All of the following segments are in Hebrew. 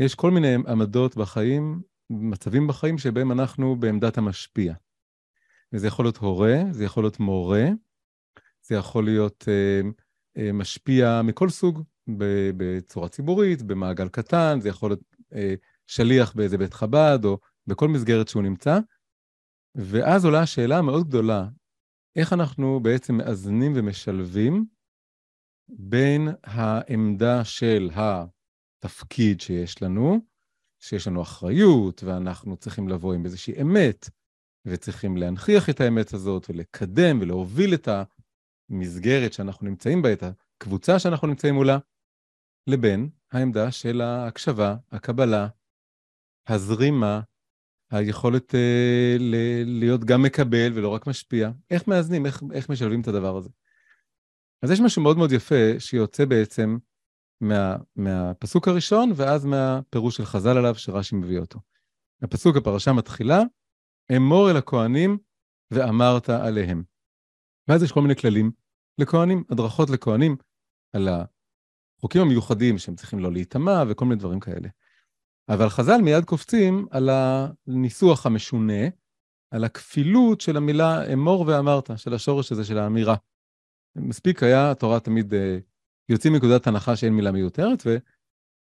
יש כל מיני עמדות בחיים, מצבים בחיים שבהם אנחנו בעמדת המשפיע. וזה יכול להיות הורה, זה יכול להיות מורה, זה יכול להיות אה, אה, משפיע מכל סוג, בצורה ציבורית, במעגל קטן, זה יכול להיות אה, שליח באיזה בית חב"ד, או בכל מסגרת שהוא נמצא. ואז עולה השאלה המאוד גדולה, איך אנחנו בעצם מאזנים ומשלבים בין העמדה של התפקיד שיש לנו, שיש לנו אחריות, ואנחנו צריכים לבוא עם איזושהי אמת, וצריכים להנכיח את האמת הזאת, ולקדם ולהוביל את המסגרת שאנחנו נמצאים בה, את הקבוצה שאנחנו נמצאים מולה, לבין העמדה של ההקשבה, הקבלה, הזרימה, היכולת אה, ל- להיות גם מקבל ולא רק משפיע. איך מאזנים, איך, איך משלבים את הדבר הזה? אז יש משהו מאוד מאוד יפה שיוצא בעצם מה, מהפסוק הראשון ואז מהפירוש של חז"ל עליו שרש"י מביא אותו. הפסוק, הפרשה מתחילה, אמור אל הכהנים ואמרת עליהם. ואז יש כל מיני כללים לכהנים, הדרכות לכהנים על החוקים המיוחדים שהם צריכים לא להיטמע וכל מיני דברים כאלה. אבל חז"ל מיד קופצים על הניסוח המשונה, על הכפילות של המילה אמור ואמרת, של השורש הזה של האמירה. מספיק היה, התורה תמיד uh, יוצאים מנקודת הנחה שאין מילה מיותרת, ו,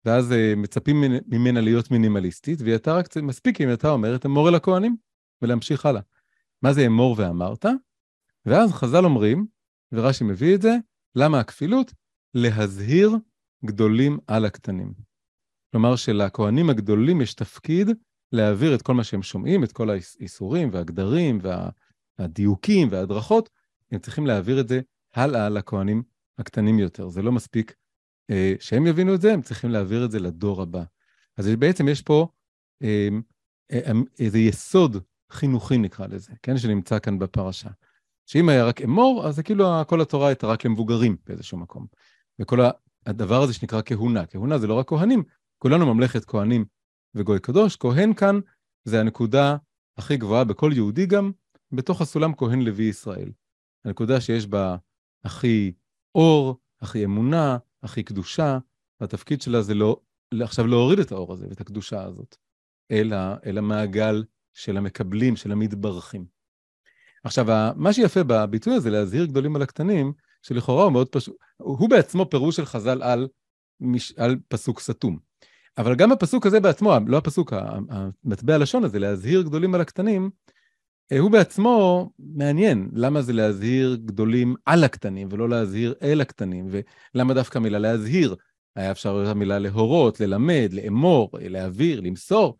ואז uh, מצפים ממנה להיות מינימליסטית, והיא הייתה רק, מספיק אם הייתה אומרת אמור אל הכהנים, ולהמשיך הלאה. מה זה אמור ואמרת? ואז חז"ל אומרים, ורש"י מביא את זה, למה הכפילות? להזהיר גדולים על הקטנים. כלומר שלכהנים הגדולים יש תפקיד להעביר את כל מה שהם שומעים, את כל האיסורים והגדרים והדיוקים וההדרכות, הם צריכים להעביר את זה הלאה לכהנים הקטנים יותר. זה לא מספיק אה, שהם יבינו את זה, הם צריכים להעביר את זה לדור הבא. אז בעצם יש פה אה, אה, איזה יסוד חינוכי נקרא לזה, כן, שנמצא כאן בפרשה. שאם היה רק אמור, אז זה כאילו כל התורה הייתה רק למבוגרים באיזשהו מקום. וכל הדבר הזה שנקרא כהונה, כהונה זה לא רק כהנים, כולנו ממלכת כהנים וגוי קדוש, כהן כאן זה הנקודה הכי גבוהה בכל יהודי גם, בתוך הסולם כהן לוי ישראל. הנקודה שיש בה הכי אור, הכי אמונה, הכי קדושה, והתפקיד שלה זה לא, עכשיו להוריד את האור הזה ואת הקדושה הזאת, אל, ה, אל המעגל של המקבלים, של המתברכים. עכשיו, מה שיפה בביטוי הזה, להזהיר גדולים על הקטנים, שלכאורה הוא מאוד פשוט, הוא בעצמו פירוש של חז"ל על, על פסוק סתום. אבל גם הפסוק הזה בעצמו, לא הפסוק, המטבע הלשון הזה, להזהיר גדולים על הקטנים, הוא בעצמו מעניין, למה זה להזהיר גדולים על הקטנים ולא להזהיר אל הקטנים, ולמה דווקא המילה להזהיר? היה אפשר להיות המילה להורות, ללמד, לאמור, להעביר, למסור.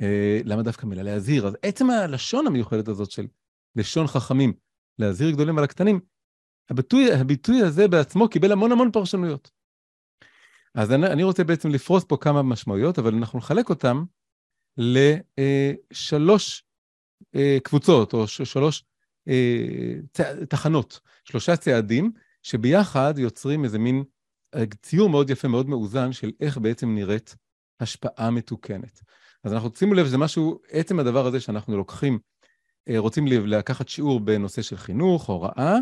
אה, למה דווקא המילה להזהיר? אז עצם הלשון המיוחדת הזאת של לשון חכמים, להזהיר גדולים על הקטנים, הביטוי, הביטוי הזה בעצמו קיבל המון המון פרשנויות. אז אני, אני רוצה בעצם לפרוס פה כמה משמעויות, אבל אנחנו נחלק אותן לשלוש אה, קבוצות, או שלוש אה, תחנות, שלושה צעדים, שביחד יוצרים איזה מין אה, ציור מאוד יפה, מאוד מאוזן, של איך בעצם נראית השפעה מתוקנת. אז אנחנו שימו לב, זה משהו, עצם הדבר הזה שאנחנו לוקחים, אה, רוצים לקחת שיעור בנושא של חינוך, הוראה,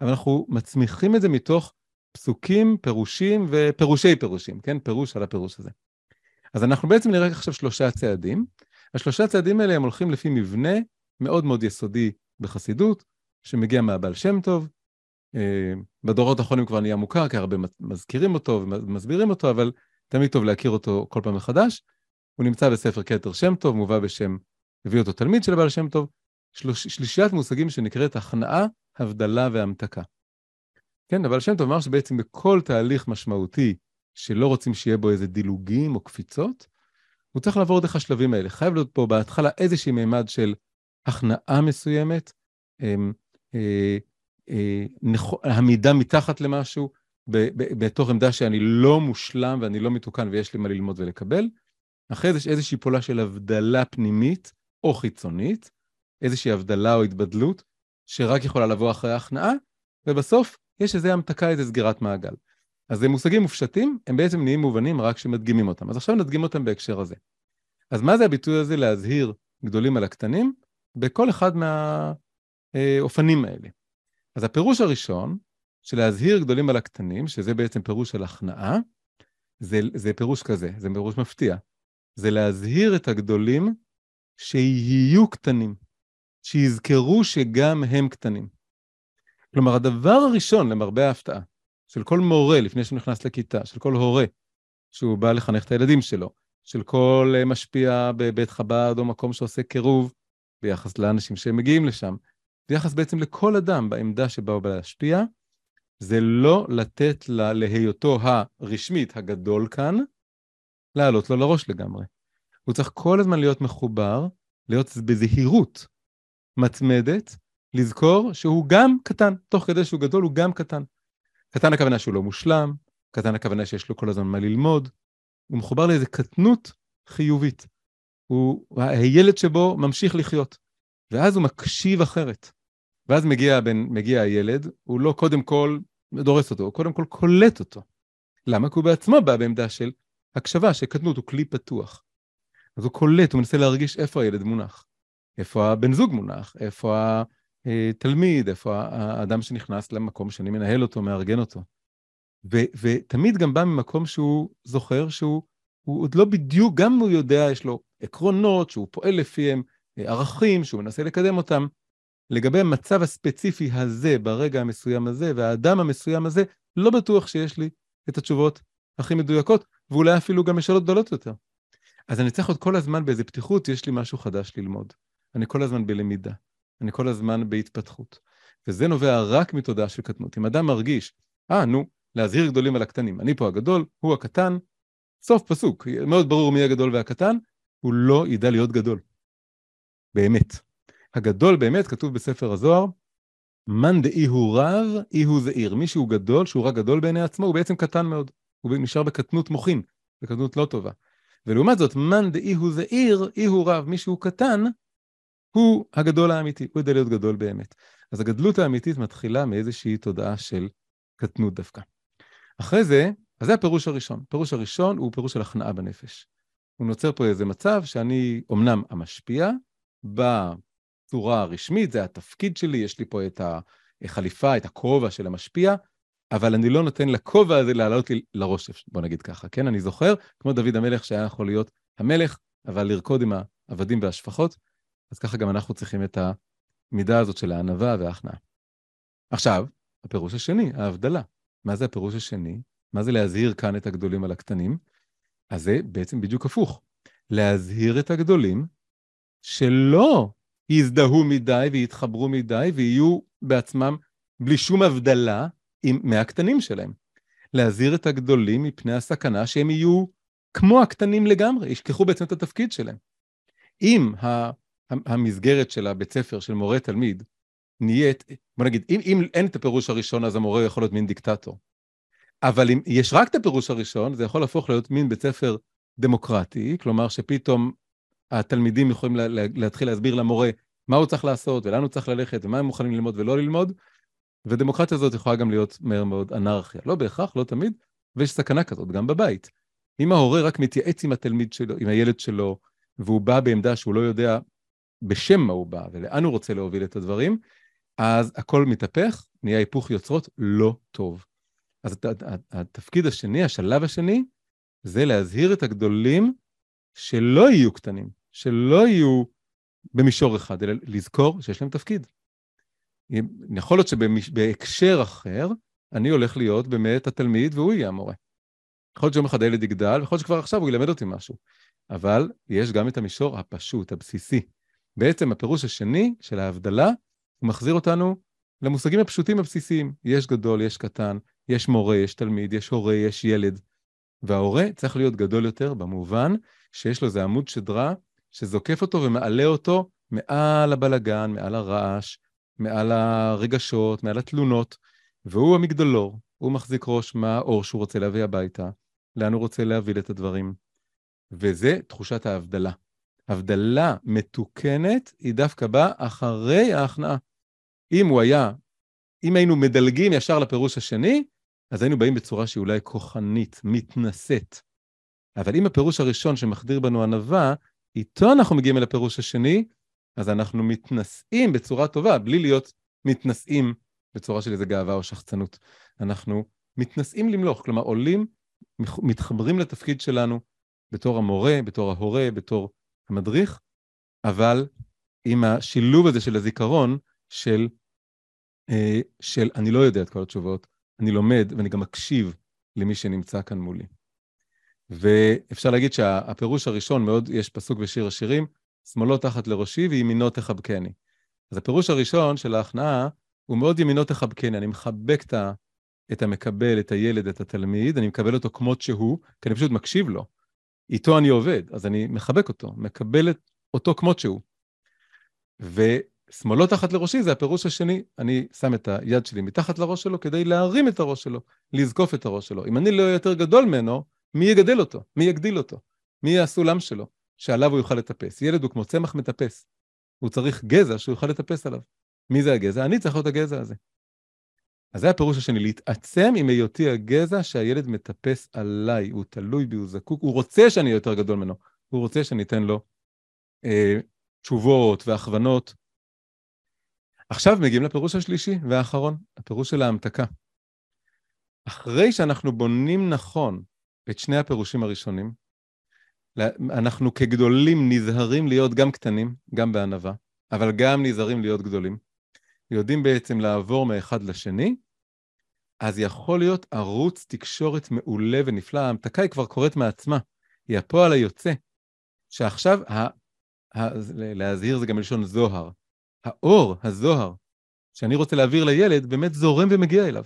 אבל אנחנו מצמיחים את זה מתוך פסוקים, פירושים ופירושי פירושים, כן? פירוש על הפירוש הזה. אז אנחנו בעצם נראה עכשיו שלושה צעדים. השלושה צעדים האלה הם הולכים לפי מבנה מאוד מאוד יסודי בחסידות, שמגיע מהבעל שם טוב. אה, בדורות האחרונים כבר נהיה מוכר, כי הרבה מזכירים אותו ומסבירים אותו, אבל תמיד טוב להכיר אותו כל פעם מחדש. הוא נמצא בספר כתר שם טוב, מובא בשם, הביא אותו תלמיד של הבעל שם טוב, שלוש, שלישיית מושגים שנקראת הכנעה, הבדלה והמתקה. כן, אבל שם טוב אמר שבעצם בכל תהליך משמעותי שלא רוצים שיהיה בו איזה דילוגים או קפיצות, הוא צריך לעבור דרך השלבים האלה. חייב להיות פה בהתחלה איזשהי מימד של הכנעה מסוימת, אה, אה, אה, עמידה מתחת למשהו, בתוך עמדה שאני לא מושלם ואני לא מתוקן ויש לי מה ללמוד ולקבל. אחרי זה יש איזושהי פעולה של הבדלה פנימית או חיצונית, איזושהי הבדלה או התבדלות, שרק יכולה לבוא אחרי ההכנעה, ובסוף יש איזה המתקה, איזה סגירת מעגל. אז זה מושגים מופשטים, הם בעצם נהיים מובנים רק כשמדגימים אותם. אז עכשיו נדגים אותם בהקשר הזה. אז מה זה הביטוי הזה להזהיר גדולים על הקטנים? בכל אחד מהאופנים האלה. אז הפירוש הראשון, של להזהיר גדולים על הקטנים, שזה בעצם פירוש של הכנעה, זה, זה פירוש כזה, זה פירוש מפתיע. זה להזהיר את הגדולים שיהיו קטנים, שיזכרו שגם הם קטנים. כלומר, הדבר הראשון, למרבה ההפתעה, של כל מורה לפני שהוא נכנס לכיתה, של כל הורה שהוא בא לחנך את הילדים שלו, של כל אה, משפיע בבית חב"ד או מקום שעושה קירוב ביחס לאנשים שמגיעים לשם, ביחס בעצם לכל אדם בעמדה שבה הוא בא להשפיע, זה לא לתת לה, להיותו הרשמית הגדול כאן, לעלות לו לראש לגמרי. הוא צריך כל הזמן להיות מחובר, להיות בזהירות מתמדת, לזכור שהוא גם קטן, תוך כדי שהוא גדול הוא גם קטן. קטן הכוונה שהוא לא מושלם, קטן הכוונה שיש לו כל הזמן מה ללמוד, הוא מחובר לאיזה קטנות חיובית. הוא, הילד שבו ממשיך לחיות, ואז הוא מקשיב אחרת. ואז מגיע, בין, מגיע הילד, הוא לא קודם כל דורס אותו, הוא קודם כל קולט אותו. למה? כי הוא בעצמו בא בעמדה של הקשבה, שקטנות הוא כלי פתוח. אז הוא קולט, הוא מנסה להרגיש איפה הילד מונח, איפה הבן זוג מונח, איפה התלמיד, איפה האדם שנכנס למקום שאני מנהל אותו, מארגן אותו. ו- ותמיד גם בא ממקום שהוא זוכר שהוא עוד לא בדיוק, גם הוא יודע, יש לו עקרונות, שהוא פועל לפיהם, ערכים, שהוא מנסה לקדם אותם. לגבי המצב הספציפי הזה, ברגע המסוים הזה, והאדם המסוים הזה, לא בטוח שיש לי את התשובות הכי מדויקות, ואולי אפילו גם משאלות גדולות יותר. אז אני צריך עוד כל הזמן באיזה פתיחות, יש לי משהו חדש ללמוד. אני כל הזמן בלמידה, אני כל הזמן בהתפתחות. וזה נובע רק מתודעה של קטנות. אם אדם מרגיש, אה, נו, להזהיר גדולים על הקטנים. אני פה הגדול, הוא הקטן, סוף פסוק. מאוד ברור מי הגדול והקטן, הוא לא ידע להיות גדול. באמת. הגדול באמת, כתוב בספר הזוהר, מאן דאי הוא רב, אי הוא זעיר. מי שהוא גדול, שהוא רק גדול בעיני עצמו, הוא בעצם קטן מאוד. הוא נשאר בקטנות מוחין, בקטנות לא טובה. ולעומת זאת, מאן דאי הוא זעיר, אי הוא רב. מי שהוא קטן, הוא הגדול האמיתי, הוא יודע להיות גדול באמת. אז הגדלות האמיתית מתחילה מאיזושהי תודעה של קטנות דווקא. אחרי זה, אז זה הפירוש הראשון. הפירוש הראשון הוא פירוש של הכנעה בנפש. הוא נוצר פה איזה מצב שאני אומנם המשפיע, בצורה הרשמית, זה התפקיד שלי, יש לי פה את החליפה, את הכובע של המשפיע, אבל אני לא נותן לכובע הזה לעלות לי לראש, בוא נגיד ככה, כן? אני זוכר, כמו דוד המלך שהיה יכול להיות המלך, אבל לרקוד עם העבדים והשפחות, אז ככה גם אנחנו צריכים את המידה הזאת של הענווה וההכנעה. עכשיו, הפירוש השני, ההבדלה. מה זה הפירוש השני? מה זה להזהיר כאן את הגדולים על הקטנים? אז זה בעצם בדיוק הפוך. להזהיר את הגדולים שלא יזדהו מדי ויתחברו מדי ויהיו בעצמם בלי שום הבדלה עם, מהקטנים שלהם. להזהיר את הגדולים מפני הסכנה שהם יהיו כמו הקטנים לגמרי, ישכחו בעצם את התפקיד שלהם. אם המסגרת של הבית ספר של מורה תלמיד נהיית, בוא נגיד, אם, אם אין את הפירוש הראשון, אז המורה יכול להיות מין דיקטטור. אבל אם יש רק את הפירוש הראשון, זה יכול להפוך להיות מין בית ספר דמוקרטי, כלומר שפתאום התלמידים יכולים לה, לה, להתחיל להסביר למורה מה הוא צריך לעשות ולאן הוא צריך ללכת ומה הם מוכנים ללמוד ולא ללמוד, ודמוקרטיה הזאת יכולה גם להיות מהר מאוד אנרכיה. לא בהכרח, לא תמיד, ויש סכנה כזאת גם בבית. אם ההורה רק מתייעץ עם התלמיד שלו, עם הילד שלו, והוא בא בעמדה שהוא לא יודע בשם מה הוא בא ולאן הוא רוצה להוביל את הדברים, אז הכל מתהפך, נהיה היפוך יוצרות לא טוב. אז התפקיד השני, השלב השני, זה להזהיר את הגדולים שלא יהיו קטנים, שלא יהיו במישור אחד, אלא לזכור שיש להם תפקיד. יכול להיות שבהקשר אחר, אני הולך להיות באמת התלמיד והוא יהיה המורה. יכול להיות שיום אחד הילד יגדל, ויכול להיות שכבר עכשיו הוא ילמד אותי משהו. אבל יש גם את המישור הפשוט, הבסיסי. בעצם הפירוש השני של ההבדלה, הוא מחזיר אותנו למושגים הפשוטים הבסיסיים. יש גדול, יש קטן, יש מורה, יש תלמיד, יש הורה, יש ילד. וההורה צריך להיות גדול יותר במובן שיש לו איזה עמוד שדרה שזוקף אותו ומעלה אותו מעל הבלגן, מעל הרעש, מעל הרגשות, מעל התלונות, והוא המגדלור, הוא מחזיק ראש מה האור שהוא רוצה להביא הביתה, לאן הוא רוצה להביא את הדברים. וזה תחושת ההבדלה. הבדלה מתוקנת היא דווקא באה אחרי ההכנעה. אם הוא היה, אם היינו מדלגים ישר לפירוש השני, אז היינו באים בצורה שהיא אולי כוחנית, מתנשאת. אבל אם הפירוש הראשון שמחדיר בנו ענווה, איתו אנחנו מגיעים אל הפירוש השני, אז אנחנו מתנשאים בצורה טובה, בלי להיות מתנשאים בצורה של איזה גאווה או שחצנות. אנחנו מתנשאים למלוך, כלומר עולים מתחברים לתפקיד שלנו בתור המורה, בתור ההורה, בתור המדריך, אבל עם השילוב הזה של הזיכרון של, אה, של אני לא יודע את כל התשובות, אני לומד ואני גם מקשיב למי שנמצא כאן מולי. ואפשר להגיד שהפירוש הראשון, מאוד, יש פסוק בשיר השירים, שמאלו תחת לראשי וימינו תחבקני. אז הפירוש הראשון של ההכנעה הוא מאוד ימינו תחבקני, אני מחבק את המקבל, את הילד, את התלמיד, אני מקבל אותו כמות שהוא, כי אני פשוט מקשיב לו. איתו אני עובד, אז אני מחבק אותו, מקבל אותו כמות שהוא. ושמאלו תחת לראשי זה הפירוש השני, אני שם את היד שלי מתחת לראש שלו כדי להרים את הראש שלו, לזקוף את הראש שלו. אם אני לא יותר גדול ממנו, מי יגדל אותו? מי יגדיל אותו? מי יהיה הסולם שלו, שעליו הוא יוכל לטפס? ילד הוא כמו צמח מטפס. הוא צריך גזע שהוא יוכל לטפס עליו. מי זה הגזע? אני צריך להיות הגזע הזה. אז זה הפירוש השני, להתעצם עם היותי הגזע שהילד מטפס עליי, הוא תלוי בי, הוא זקוק, הוא רוצה שאני אהיה יותר גדול ממנו, הוא רוצה שאני אתן לו אה, תשובות והכוונות. עכשיו מגיעים לפירוש השלישי והאחרון, הפירוש של ההמתקה. אחרי שאנחנו בונים נכון את שני הפירושים הראשונים, אנחנו כגדולים נזהרים להיות גם קטנים, גם בענווה, אבל גם נזהרים להיות גדולים. יודעים בעצם לעבור מאחד לשני, אז יכול להיות ערוץ תקשורת מעולה ונפלא. ההמתקה היא כבר קורית מעצמה, היא הפועל היוצא, שעכשיו, ה, ה, להזהיר זה גם מלשון זוהר. האור, הזוהר, שאני רוצה להעביר לילד, באמת זורם ומגיע אליו.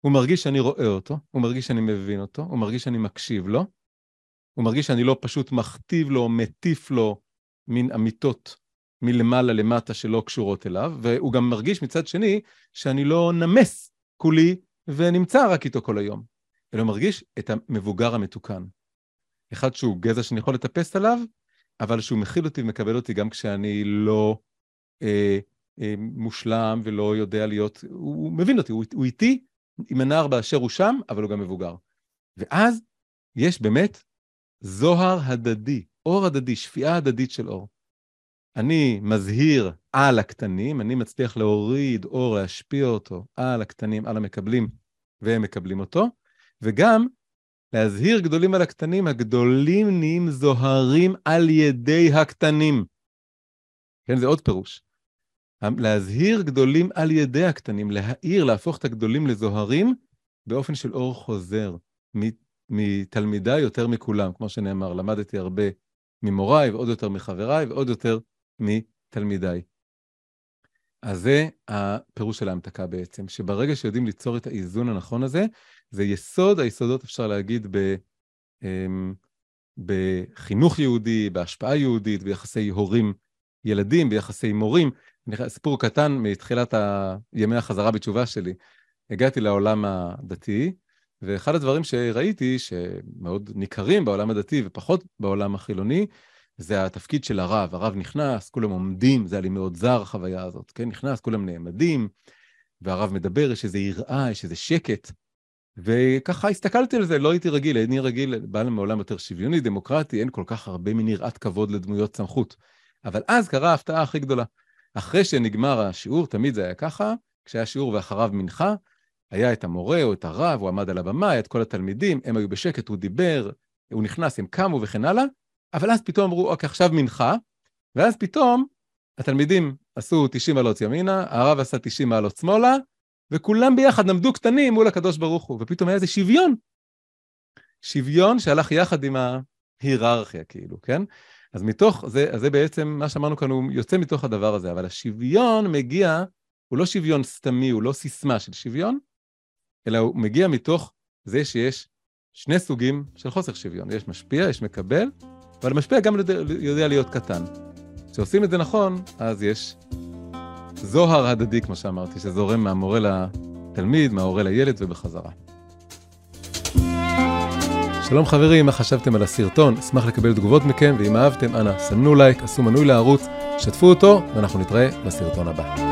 הוא מרגיש שאני רואה אותו, הוא מרגיש שאני מבין אותו, הוא מרגיש שאני מקשיב לו, הוא מרגיש שאני לא פשוט מכתיב לו, מטיף לו מין אמיתות מלמעלה למטה שלא קשורות אליו, והוא גם מרגיש מצד שני שאני לא נמס כולי ונמצא רק איתו כל היום, אלא מרגיש את המבוגר המתוקן. אחד שהוא גזע שאני יכול לטפס עליו, אבל שהוא מכיל אותי ומקבל אותי גם כשאני לא אה, אה, מושלם ולא יודע להיות, הוא, הוא מבין אותי, הוא, הוא איתי עם הנער באשר הוא שם, אבל הוא גם מבוגר. ואז יש באמת זוהר הדדי, אור הדדי, שפיעה הדדית של אור. אני מזהיר על הקטנים, אני מצליח להוריד אור, להשפיע אותו על הקטנים, על המקבלים, והם מקבלים אותו, וגם להזהיר גדולים על הקטנים, הגדולים נהיים זוהרים על ידי הקטנים. כן, זה עוד פירוש. להזהיר גדולים על ידי הקטנים, להאיר, להפוך את הגדולים לזוהרים באופן של אור חוזר, מתלמידיי יותר מכולם, כמו שנאמר, למדתי הרבה ממוריי ועוד יותר מחבריי ועוד יותר מתלמידיי. אז זה הפירוש של ההמתקה בעצם, שברגע שיודעים ליצור את האיזון הנכון הזה, זה יסוד היסודות, אפשר להגיד, ב, אמ, בחינוך יהודי, בהשפעה יהודית, ביחסי הורים-ילדים, ביחסי מורים. סיפור קטן מתחילת ימי החזרה בתשובה שלי. הגעתי לעולם הדתי, ואחד הדברים שראיתי, שמאוד ניכרים בעולם הדתי ופחות בעולם החילוני, זה התפקיד של הרב. הרב נכנס, כולם עומדים, זה היה לי מאוד זר, החוויה הזאת, כן? נכנס, כולם נעמדים, והרב מדבר, יש איזו יראה, יש איזה שקט. וככה הסתכלתי על זה, לא הייתי רגיל, אני רגיל, בא מעולם יותר שוויוני, דמוקרטי, אין כל כך הרבה מין יראת כבוד לדמויות סמכות. אבל אז קרה ההפתעה הכי גדולה. אחרי שנגמר השיעור, תמיד זה היה ככה, כשהיה שיעור ואחריו מנחה, היה את המורה או את הרב, הוא עמד על הבמה, היה את כל התלמידים, הם היו בשקט, הוא דיבר, הוא נכנס, הם קמו וכן הלאה, אבל אז פתאום אמרו, אוקיי, עכשיו מנחה, ואז פתאום התלמידים עשו 90 מעלות ימינה, הרב עשה 90 מעלות שמאלה, וכולם ביחד עמדו קטנים מול הקדוש ברוך הוא, ופתאום היה איזה שוויון. שוויון שהלך יחד עם ההיררכיה, כאילו, כן? אז מתוך, זה, זה בעצם, מה שאמרנו כאן, הוא יוצא מתוך הדבר הזה, אבל השוויון מגיע, הוא לא שוויון סתמי, הוא לא סיסמה של שוויון, אלא הוא מגיע מתוך זה שיש שני סוגים של חוסר שוויון. יש משפיע, יש מקבל, אבל המשפיע גם יודע להיות קטן. כשעושים את זה נכון, אז יש זוהר הדדי, כמו שאמרתי, שזורם מהמורה לתלמיד, מההורה לילד ובחזרה. שלום חברים, מה חשבתם על הסרטון? אשמח לקבל תגובות מכם, ואם אהבתם, אנא סמנו לייק, עשו מנוי לערוץ, שתפו אותו, ואנחנו נתראה בסרטון הבא.